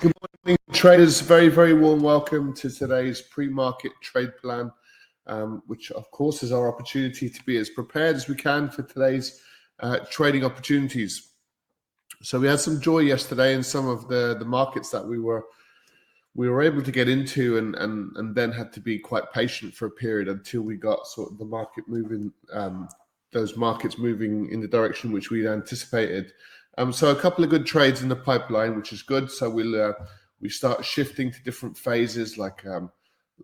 Good morning, traders. Very, very warm welcome to today's pre-market trade plan, um, which of course is our opportunity to be as prepared as we can for today's uh, trading opportunities. So we had some joy yesterday in some of the the markets that we were we were able to get into and and and then had to be quite patient for a period until we got sort of the market moving um, those markets moving in the direction which we'd anticipated um, so a couple of good trades in the pipeline, which is good. So we'll uh, we start shifting to different phases, like um,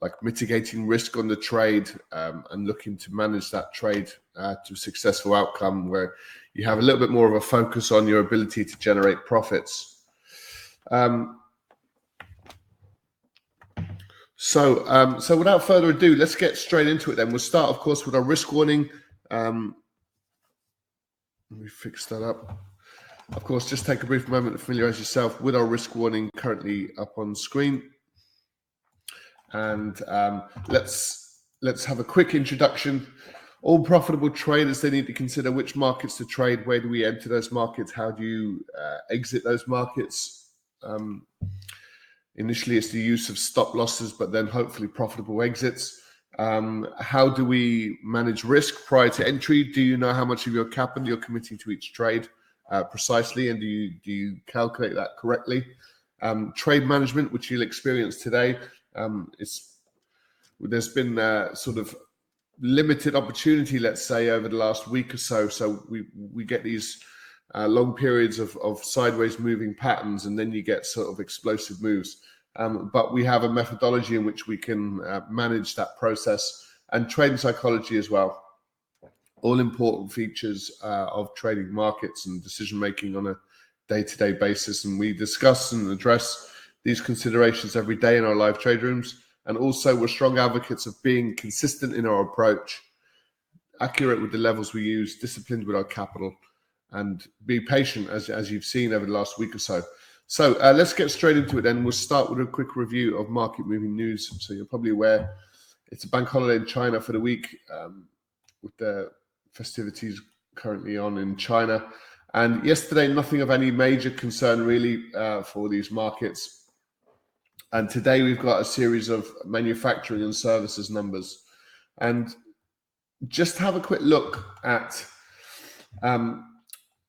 like mitigating risk on the trade um, and looking to manage that trade uh, to a successful outcome, where you have a little bit more of a focus on your ability to generate profits. Um, so, um, so without further ado, let's get straight into it. Then we'll start, of course, with our risk warning. Um, let me fix that up. Of course, just take a brief moment to familiarize yourself with our risk warning currently up on screen. And um, let's let's have a quick introduction. All profitable traders they need to consider which markets to trade. Where do we enter those markets? How do you uh, exit those markets? Um, initially, it's the use of stop losses, but then hopefully profitable exits. Um, how do we manage risk prior to entry? Do you know how much of your capital you're committing to each trade? Uh, precisely, and do you do you calculate that correctly? Um, trade management, which you'll experience today, um, there's been uh, sort of limited opportunity, let's say, over the last week or so. So we we get these uh, long periods of, of sideways moving patterns, and then you get sort of explosive moves. Um, but we have a methodology in which we can uh, manage that process and trade psychology as well all important features uh, of trading markets and decision making on a day to day basis. And we discuss and address these considerations every day in our live trade rooms. And also, we're strong advocates of being consistent in our approach, accurate with the levels we use, disciplined with our capital, and be patient, as, as you've seen over the last week or so. So uh, let's get straight into it then. We'll start with a quick review of market moving news. So you're probably aware it's a bank holiday in China for the week um, with the festivities currently on in China. And yesterday, nothing of any major concern really uh, for these markets. And today, we've got a series of manufacturing and services numbers. And just have a quick look at um,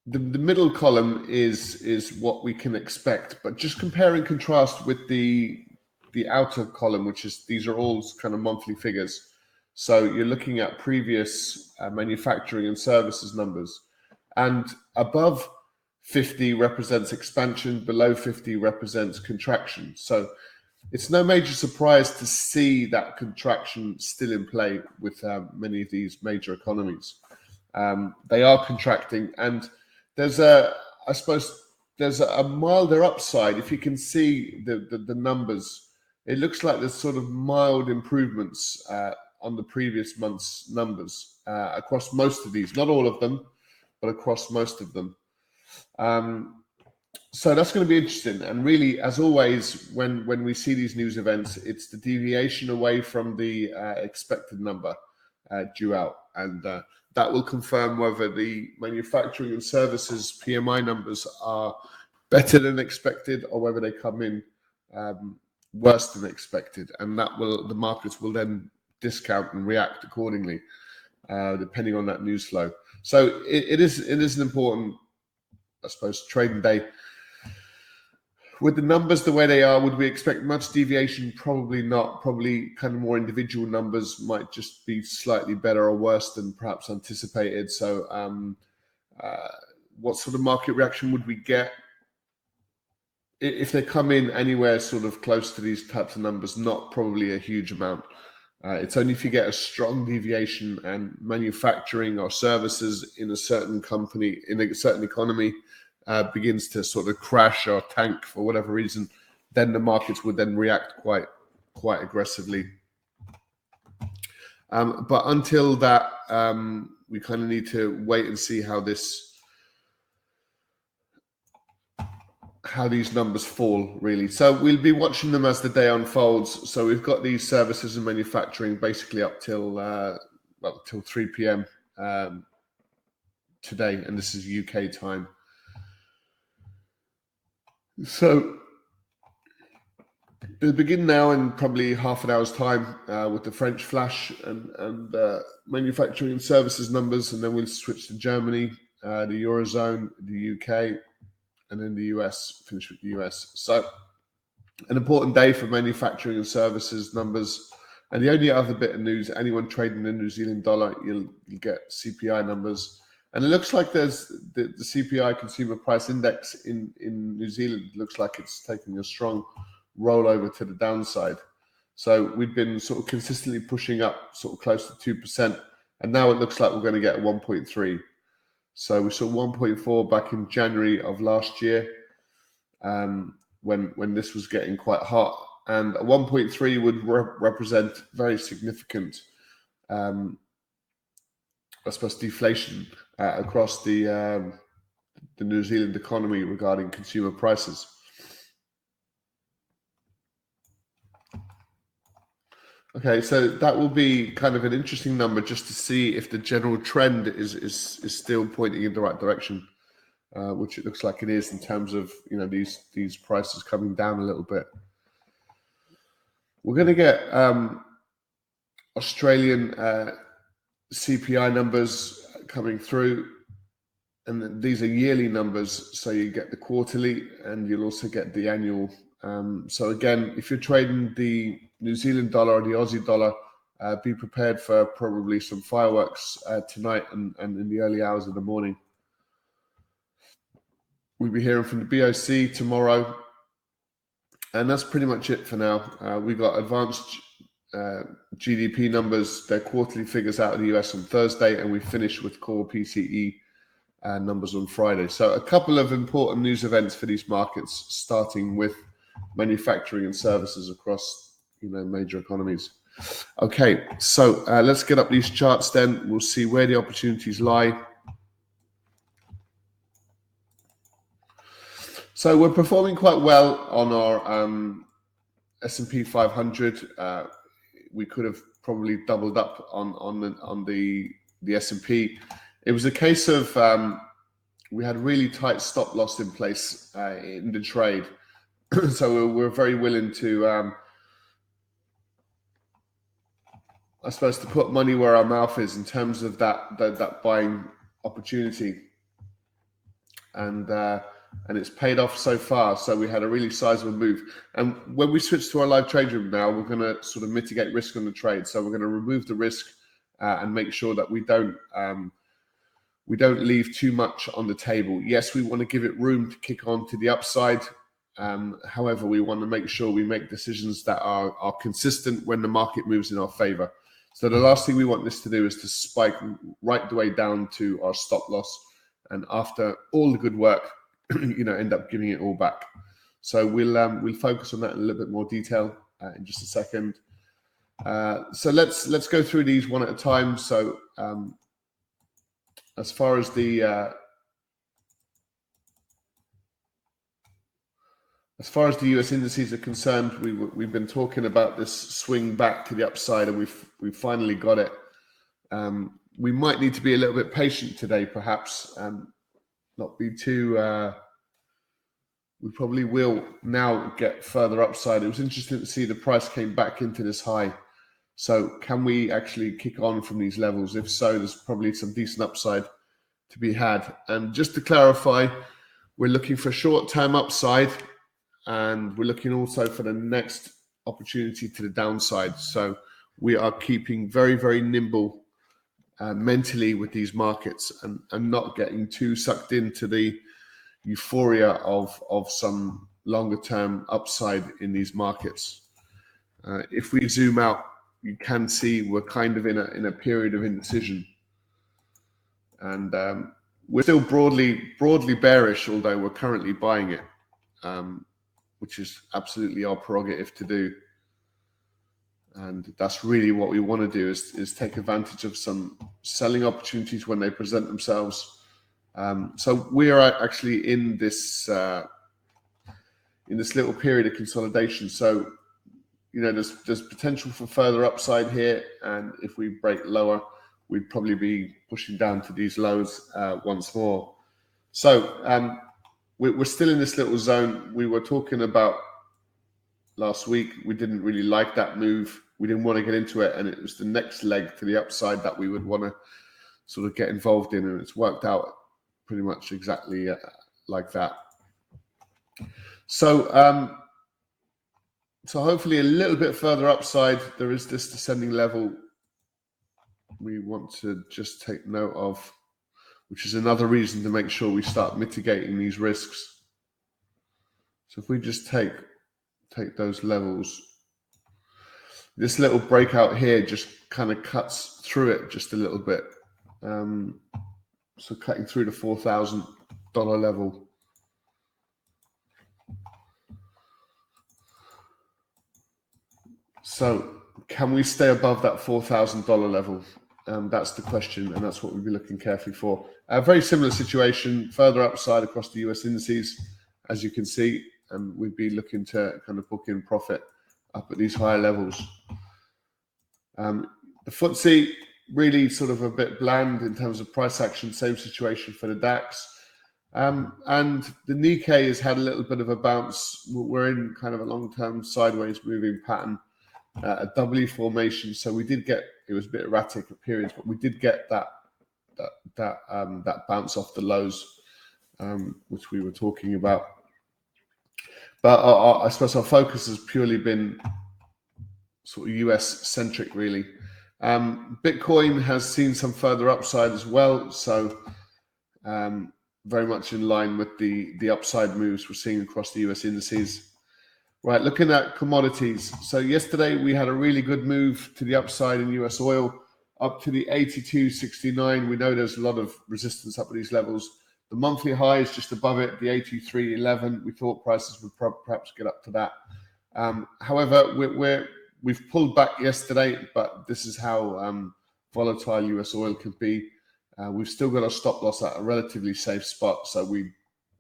the, the middle column is is what we can expect, but just compare and contrast with the the outer column, which is these are all kind of monthly figures. So you're looking at previous uh, manufacturing and services numbers, and above 50 represents expansion, below 50 represents contraction. So it's no major surprise to see that contraction still in play with uh, many of these major economies. Um, they are contracting, and there's a, I suppose, there's a, milder upside if you can see the, the, the numbers. It looks like there's sort of mild improvements uh, on the previous month's numbers uh, across most of these, not all of them, but across most of them. Um, so that's going to be interesting. And really, as always, when when we see these news events, it's the deviation away from the uh, expected number uh, due out, and uh, that will confirm whether the manufacturing and services PMI numbers are better than expected or whether they come in um, worse than expected, and that will the markets will then discount and react accordingly, uh, depending on that news flow. So it, it is it is an important, I suppose, trading day. With the numbers the way they are, would we expect much deviation? Probably not. Probably kind of more individual numbers might just be slightly better or worse than perhaps anticipated. So, um, uh, what sort of market reaction would we get if they come in anywhere sort of close to these types of numbers? Not probably a huge amount. Uh, it's only if you get a strong deviation and manufacturing or services in a certain company, in a certain economy, uh, begins to sort of crash or tank for whatever reason, then the markets would then react quite quite aggressively. Um, but until that, um, we kind of need to wait and see how this how these numbers fall really. So we'll be watching them as the day unfolds. So we've got these services and manufacturing basically up till uh, well till three p.m. Um, today, and this is UK time. So They'll begin now in probably half an hour's time uh, with the French flash and, and uh, manufacturing and services numbers, and then we'll switch to Germany, uh, the Eurozone, the UK, and then the US, finish with the US. So, an important day for manufacturing and services numbers. And the only other bit of news anyone trading in New Zealand dollar, you'll, you'll get CPI numbers. And it looks like there's the, the CPI consumer price index in, in New Zealand looks like it's taking a strong rollover to the downside. So we've been sort of consistently pushing up sort of close to 2%. And now it looks like we're going to get 1.3. So we saw 1.4 back in January of last year um, when, when this was getting quite hot. And 1.3 would re- represent very significant, um, I suppose, deflation uh, across the, um, the New Zealand economy regarding consumer prices. Okay, so that will be kind of an interesting number just to see if the general trend is is, is still pointing in the right direction, uh, which it looks like it is in terms of you know these these prices coming down a little bit. We're going to get um, Australian uh, CPI numbers coming through, and these are yearly numbers, so you get the quarterly, and you'll also get the annual. Um, so again, if you're trading the New Zealand dollar or the Aussie dollar. Uh, be prepared for probably some fireworks uh, tonight and, and in the early hours of the morning. We'll be hearing from the BOC tomorrow. And that's pretty much it for now. Uh, we got advanced uh, GDP numbers, their quarterly figures out of the US on Thursday, and we finish with core PCE uh, numbers on Friday. So, a couple of important news events for these markets, starting with manufacturing and services across you know major economies. Okay, so uh, let's get up these charts. Then we'll see where the opportunities lie. So we're performing quite well on our um, S&P 500. Uh, we could have probably doubled up on on the on the the S&P. It was a case of um, we had really tight stop loss in place uh, in the trade, so we're, very willing to um, I suppose to put money where our mouth is in terms of that that, that buying opportunity, and uh, and it's paid off so far. So we had a really sizable move. And when we switch to our live trade room now, we're going to sort of mitigate risk on the trade. So we're going to remove the risk uh, and make sure that we don't um, we don't leave too much on the table. Yes, we want to give it room to kick on to the upside. Um, however, we want to make sure we make decisions that are, are consistent when the market moves in our favor. So the last thing we want this to do is to spike right the way down to our stop loss, and after all the good work, you know, end up giving it all back. So we'll um, we'll focus on that in a little bit more detail uh, in just a second. Uh, so let's let's go through these one at a time. So um, as far as the uh, As far as the US indices are concerned, we, we've been talking about this swing back to the upside, and we've we've finally got it. Um, we might need to be a little bit patient today, perhaps, and not be too. Uh, we probably will now get further upside. It was interesting to see the price came back into this high. So, can we actually kick on from these levels? If so, there's probably some decent upside to be had. And just to clarify, we're looking for short-term upside and we're looking also for the next opportunity to the downside. So we are keeping very, very nimble uh, mentally with these markets and, and not getting too sucked into the euphoria of, of some longer term upside in these markets. Uh, if we zoom out, you can see we're kind of in a, in a period of indecision. And um, we're still broadly broadly bearish, although we're currently buying it. Um, which is absolutely our prerogative to do. And that's really what we want to do is, is take advantage of some selling opportunities when they present themselves. Um, so we are actually in this uh, in this little period of consolidation. So you know there's there's potential for further upside here, and if we break lower, we'd probably be pushing down to these lows uh, once more. So um, we're still in this little zone. We were talking about last week. We didn't really like that move. We didn't want to get into it, and it was the next leg to the upside that we would want to sort of get involved in, and it's worked out pretty much exactly uh, like that. So, um, so hopefully a little bit further upside. There is this descending level we want to just take note of, which is another reason to make sure we start mitigating these risks. So if we just take take those levels, this little breakout here just kind of cuts through it just a little bit. Um, so cutting through the four thousand dollar level. So can we stay above that four thousand dollar level? Um, that's the question, and that's what we'll be looking carefully for. A very similar situation, further upside across the US indices, as you can see, and we'd be looking to kind of book in profit up at these higher levels. Um, the FTSE really sort of a bit bland in terms of price action. Same situation for the DAX. Um, and the Nikkei has had a little bit of a bounce. We're in kind of a long-term sideways moving pattern, uh, a W formation. So we did get it was a bit erratic at periods, but we did get that that that um, that bounce off the lows, um, which we were talking about. But our, I suppose our focus has purely been sort of US centric, really. Um, Bitcoin has seen some further upside as well, so um, very much in line with the the upside moves we're seeing across the US indices. Right, looking at commodities. So yesterday we had a really good move to the upside in US oil up to the 82.69. We know there's a lot of resistance up at these levels. The monthly high is just above it, the 83.11. We thought prices would perhaps get up to that. Um, however, we're, we're, we've pulled back yesterday, but this is how um, volatile US oil can be. Uh, we've still got a stop loss at a relatively safe spot, so we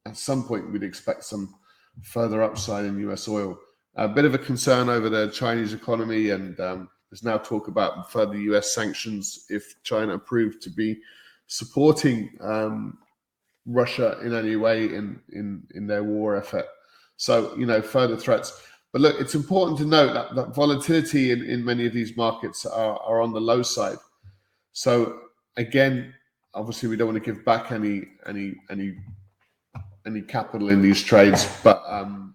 at some point we'd expect some further upside in US oil. A bit of a concern over the Chinese economy, and um, there's now talk about further US sanctions if China proved to be supporting um, Russia in any way in, in, in their war effort. So, you know, further threats. But look, it's important to note that, that volatility in, in many of these markets are, are on the low side. So again, obviously we don't want to give back any any any any capital in these trades, but um,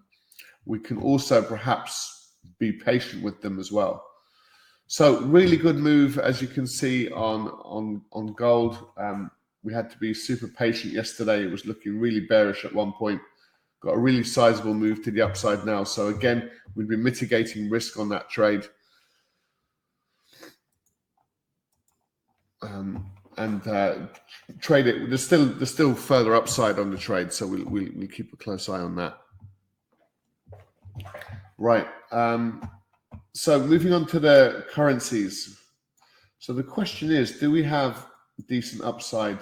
we can also perhaps be patient with them as well. So really good move, as you can see on on on gold. Um, we had to be super patient yesterday. It was looking really bearish at one point. Got a really sizable move to the upside now. So again, we've been mitigating risk on that trade. Um, and uh, trade it. There's still there's still further upside on the trade, so we'll we'll, we'll keep a close eye on that. Right. Um, so moving on to the currencies. So the question is, do we have decent upside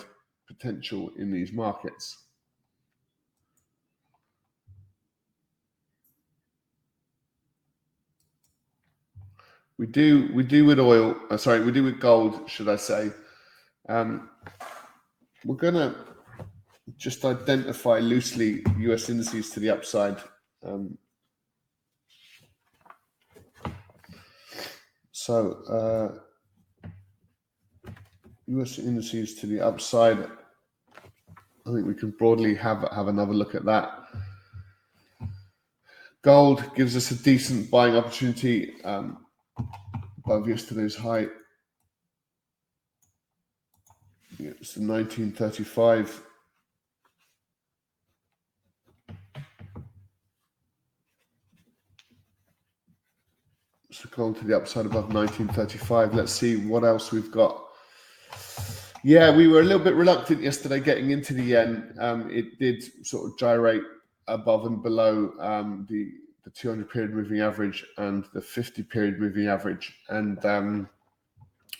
potential in these markets? We do. We do with oil. Uh, sorry, we do with gold, should I say? Um, we're going to just identify loosely US indices to the upside. Um, so, uh, US indices to the upside. I think we can broadly have have another look at that. Gold gives us a decent buying opportunity um, above yesterday's high. It's 1935. So going to the upside above 1935. Let's see what else we've got. Yeah, we were a little bit reluctant yesterday getting into the yen. Um, it did sort of gyrate above and below um, the the 200 period moving average and the 50 period moving average, and um,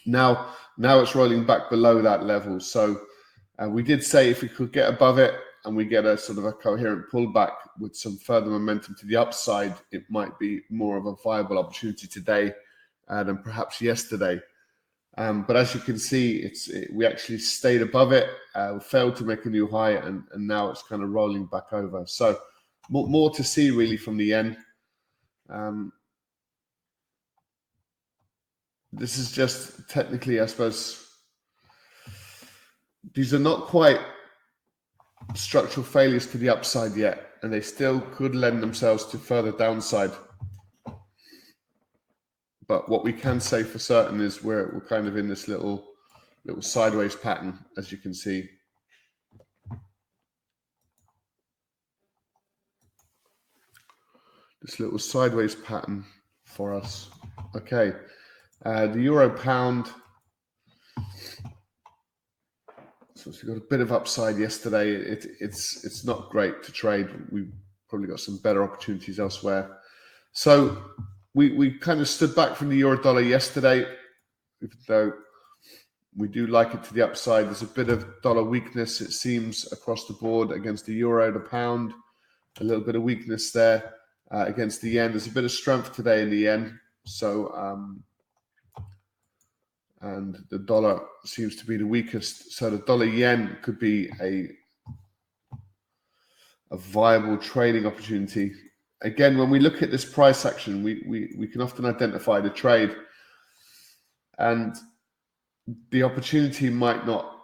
now, now it's rolling back below that level. So uh, we did say if we could get above it and we get a sort of a coherent pullback with some further momentum to the upside, it might be more of a viable opportunity today uh, than perhaps yesterday. Um, but as you can see, it's it, we actually stayed above it, uh, failed to make a new high, and, and now it's kind of rolling back over. So more, more to see really from the yen. Um, this is just technically, I suppose, these are not quite structural failures to the upside yet, and they still could lend themselves to further downside. But what we can say for certain is we're, we're kind of in this little little sideways pattern, as you can see. This little sideways pattern for us. Okay, uh, the euro pound. So we got a bit of upside yesterday. It, it's it's not great to trade. We probably got some better opportunities elsewhere. So we we kind of stood back from the euro dollar yesterday, even though we do like it to the upside. There's a bit of dollar weakness, it seems, across the board against the euro, the pound. A little bit of weakness there uh, against the yen. There's a bit of strength today in the yen. So, um, and the dollar seems to be the weakest. So the dollar yen could be a a viable trading opportunity. Again, when we look at this price action, we we, we can often identify the trade. And the opportunity might not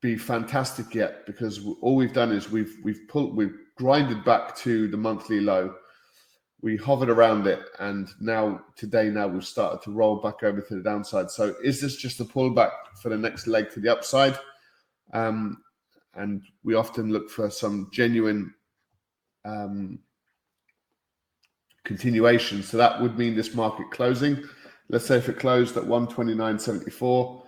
be fantastic yet because all we've done is we've we've pulled we've grinded back to the monthly low we hovered around it and now today now we've started to roll back over to the downside. So is this just a pullback for the next leg to the upside? Um, and we often look for some genuine um, continuation. So that would mean this market closing. Let's say if it closed at 129.74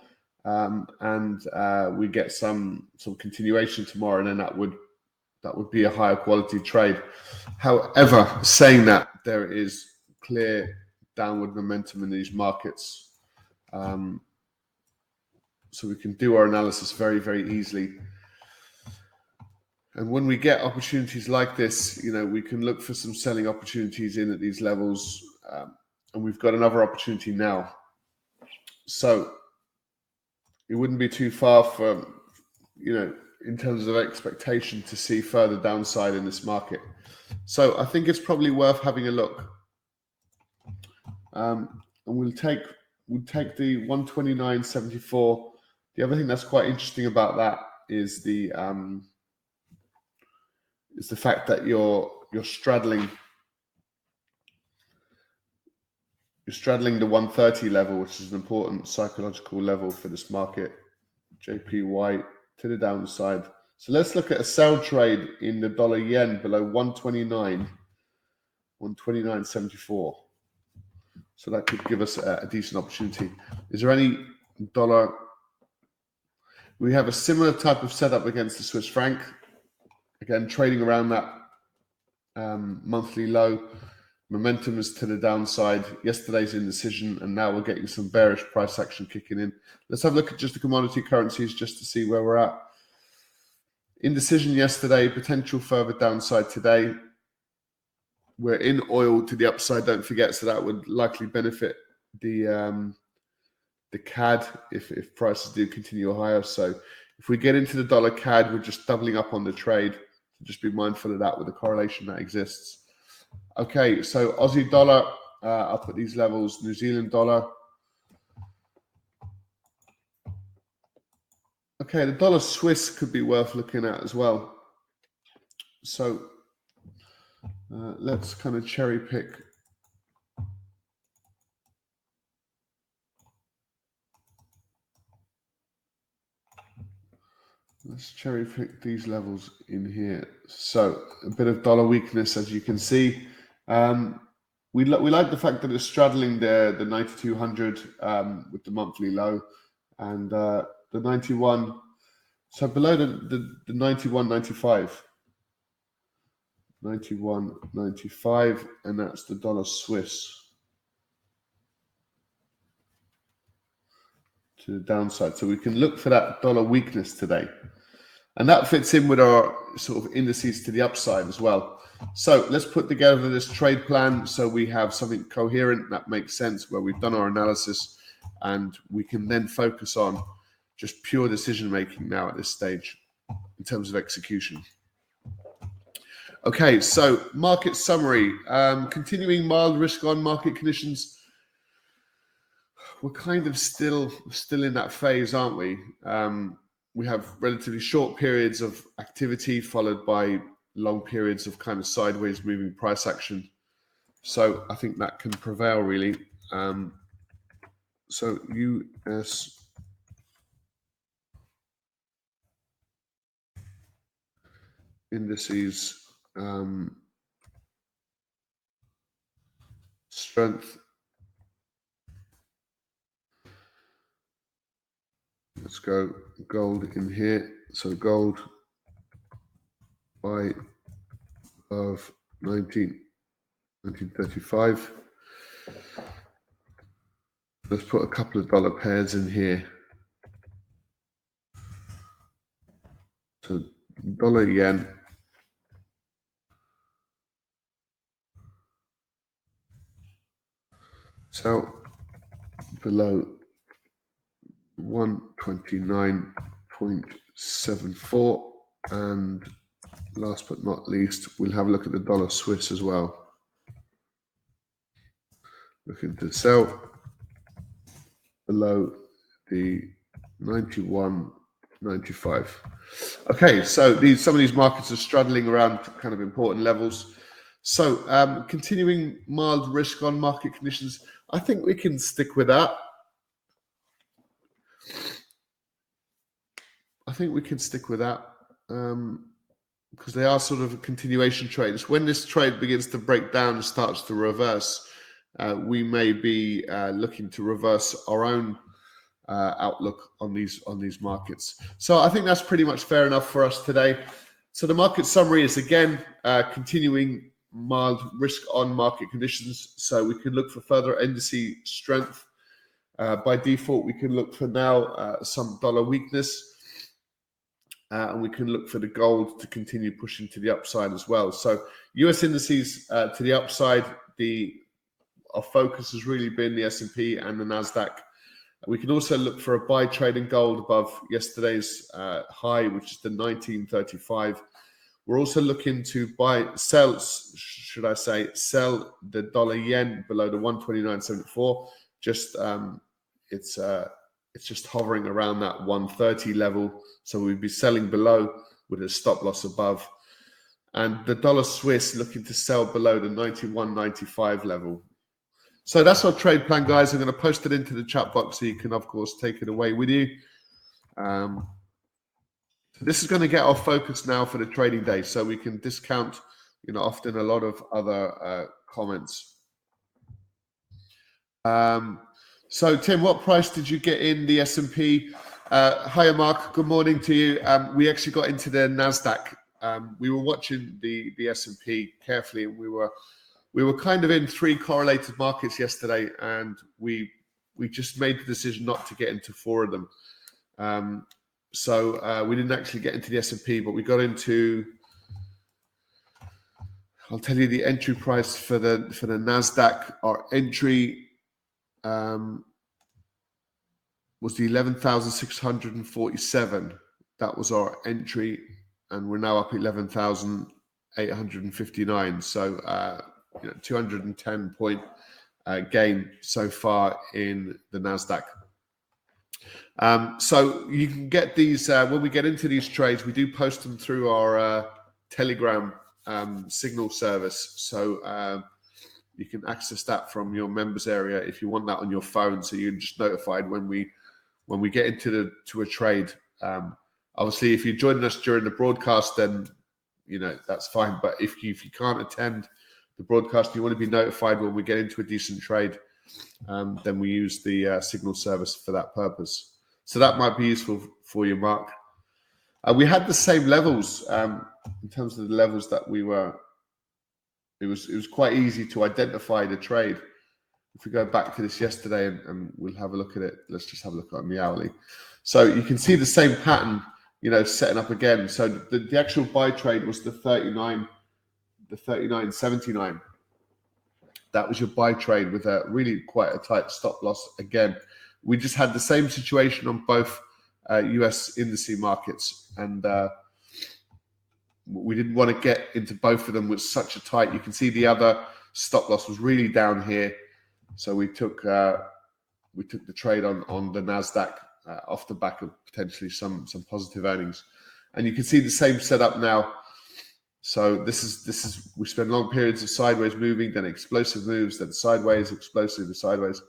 um, and uh, we get some some continuation tomorrow, and then that would that would be a higher quality trade. However, saying that there is clear downward momentum in these markets, um, so we can do our analysis very very easily. And when we get opportunities like this, you know, we can look for some selling opportunities in at these levels. Um, and we've got another opportunity now. So it wouldn't be too far from, you know, in terms of expectation to see further downside in this market. So I think it's probably worth having a look. Um, and we'll take we'll take the 129.74. The other thing that's quite interesting about that is the um, is the fact that you're you're straddling You're straddling the 130 level, which is an important psychological level for this market. JPY to the downside. So let's look at a sell trade in the dollar yen below 129, 129.74. So that could give us a, a decent opportunity. Is there any dollar? We have a similar type of setup against the Swiss franc. Again, trading around that um, monthly low. Momentum is to the downside. Yesterday's indecision, and now we're getting some bearish price action kicking in. Let's have a look at just the commodity currencies just to see where we're at. Indecision yesterday, potential further downside today. We're in oil to the upside, don't forget, so that would likely benefit the um, the CAD if, if prices do continue higher. So if we get into the dollar CAD, we're just doubling up on the trade. So just be mindful of that with the correlation that exists. Okay, so Aussie dollar, uh, I'll put these levels, New Zealand dollar. Okay, the dollar Swiss could be worth looking at as well. So uh, let's kind of cherry pick. Let's cherry pick these levels in here. So a bit of dollar weakness, as you can see. Um, we, we like the fact that it's straddling the, the 9200 um, with the monthly low and uh, the 91. So below the, the, the 9195. 91.95, and that's the dollar Swiss to the downside. So we can look for that dollar weakness today. And that fits in with our sort of indices to the upside as well. So let's put together this trade plan so we have something coherent that makes sense where we've done our analysis and we can then focus on just pure decision making now at this stage in terms of execution. Okay, so market summary. Um, continuing mild risk on market conditions. We're kind of still still in that phase, aren't we? Um, we have relatively short periods of activity followed by long periods of kind of sideways moving price action. So I think that can prevail really. Um, so US indices um, strength. Let's go gold in here. So gold buy of 19, 1935. Let's put a couple of dollar pairs in here. So dollar yen So below 129.74 and last but not least we'll have a look at the dollar Swiss as well. Looking to sell below the 91.95. Okay, so these some of these markets are straddling around kind of important levels. So um, continuing mild risk on market conditions. I think we can stick with that. I think we can stick with that um, because they are sort of continuation trades. When this trade begins to break down and starts to reverse, uh, we may be uh, looking to reverse our own uh, outlook on these on these markets. So I think that's pretty much fair enough for us today. So the market summary is again uh, continuing mild risk on market conditions. So we can look for further indice strength. Uh, by default, we can look for now uh, some dollar weakness. Uh, and we can look for the gold to continue pushing to the upside as well. So US indices uh, to the upside, the our focus has really been the S&P and the Nasdaq. We can also look for a buy trade in gold above yesterday's uh, high, which is the 1935 we're also looking to buy, sell, should I say, sell the dollar yen below the 129.74. Just um, it's uh, it's just hovering around that 130 level. So we'd be selling below with a stop loss above. And the dollar Swiss looking to sell below the 91.95 level. So that's our trade plan, guys. I'm going to post it into the chat box so you can, of course, take it away with you. Um, this is going to get our focus now for the trading day, so we can discount, you know, often a lot of other uh, comments. Um, so, Tim, what price did you get in the S and P? Uh, hiya, Mark. Good morning to you. Um, we actually got into the Nasdaq. Um, we were watching the the S and P carefully, and we were we were kind of in three correlated markets yesterday, and we we just made the decision not to get into four of them. Um, so uh, we didn't actually get into the S&P, but we got into. I'll tell you the entry price for the for the Nasdaq. Our entry um, was the eleven thousand six hundred and forty-seven. That was our entry, and we're now up eleven thousand eight hundred and fifty-nine. So uh, you know, two hundred and ten point uh, gain so far in the Nasdaq. Um, so you can get these uh, when we get into these trades. We do post them through our uh, Telegram um, signal service, so uh, you can access that from your members area if you want that on your phone, so you're just notified when we when we get into the to a trade. Um, obviously, if you're joining us during the broadcast, then you know that's fine. But if you if you can't attend the broadcast, you want to be notified when we get into a decent trade. Um, then we use the uh, signal service for that purpose. So that might be useful for you, Mark. Uh, we had the same levels um, in terms of the levels that we were. It was it was quite easy to identify the trade. If we go back to this yesterday and, and we'll have a look at it. Let's just have a look at the hourly. So you can see the same pattern, you know, setting up again. So the, the actual buy trade was the 39, the 39.79. That was your buy trade with a really quite a tight stop loss again we just had the same situation on both uh, US indice markets, and uh, we didn't want to get into both of them with such a tight. You can see the other stop loss was really down here, so we took uh, we took the trade on on the Nasdaq uh, off the back of potentially some some positive earnings, and you can see the same setup now. So this is this is we spend long periods of sideways moving, then explosive moves, then sideways, explosive, and sideways.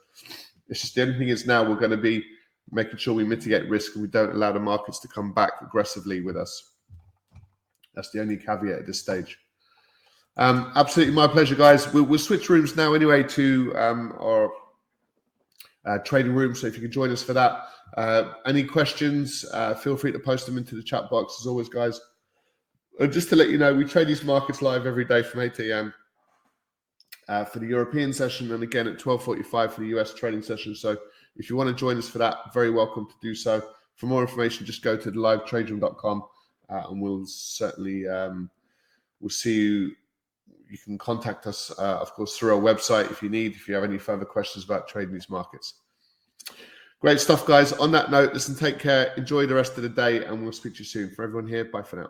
It's just the only thing is now we're going to be making sure we mitigate risk and we don't allow the markets to come back aggressively with us. That's the only caveat at this stage. Um, absolutely, my pleasure, guys. We'll, we'll, switch rooms now anyway to um, our uh, trading room. So if you can join us for that. Uh, any questions, uh, feel free to post them into the chat box as always, guys. And just to let you know, we trade these markets live every day from 8 a.m. Uh, for the European session and again at 12.45 for the US trading session. So if you want to join us for that, very welcome to do so. For more information, just go to the livetraderoom.com uh, and we'll certainly um, we'll see you. You can contact us, uh, of course, through our website if you need, if you have any further questions about trading these markets. Great stuff, guys. On that note, listen, take care, enjoy the rest of the day, and we'll speak to you soon. For everyone here, bye for now.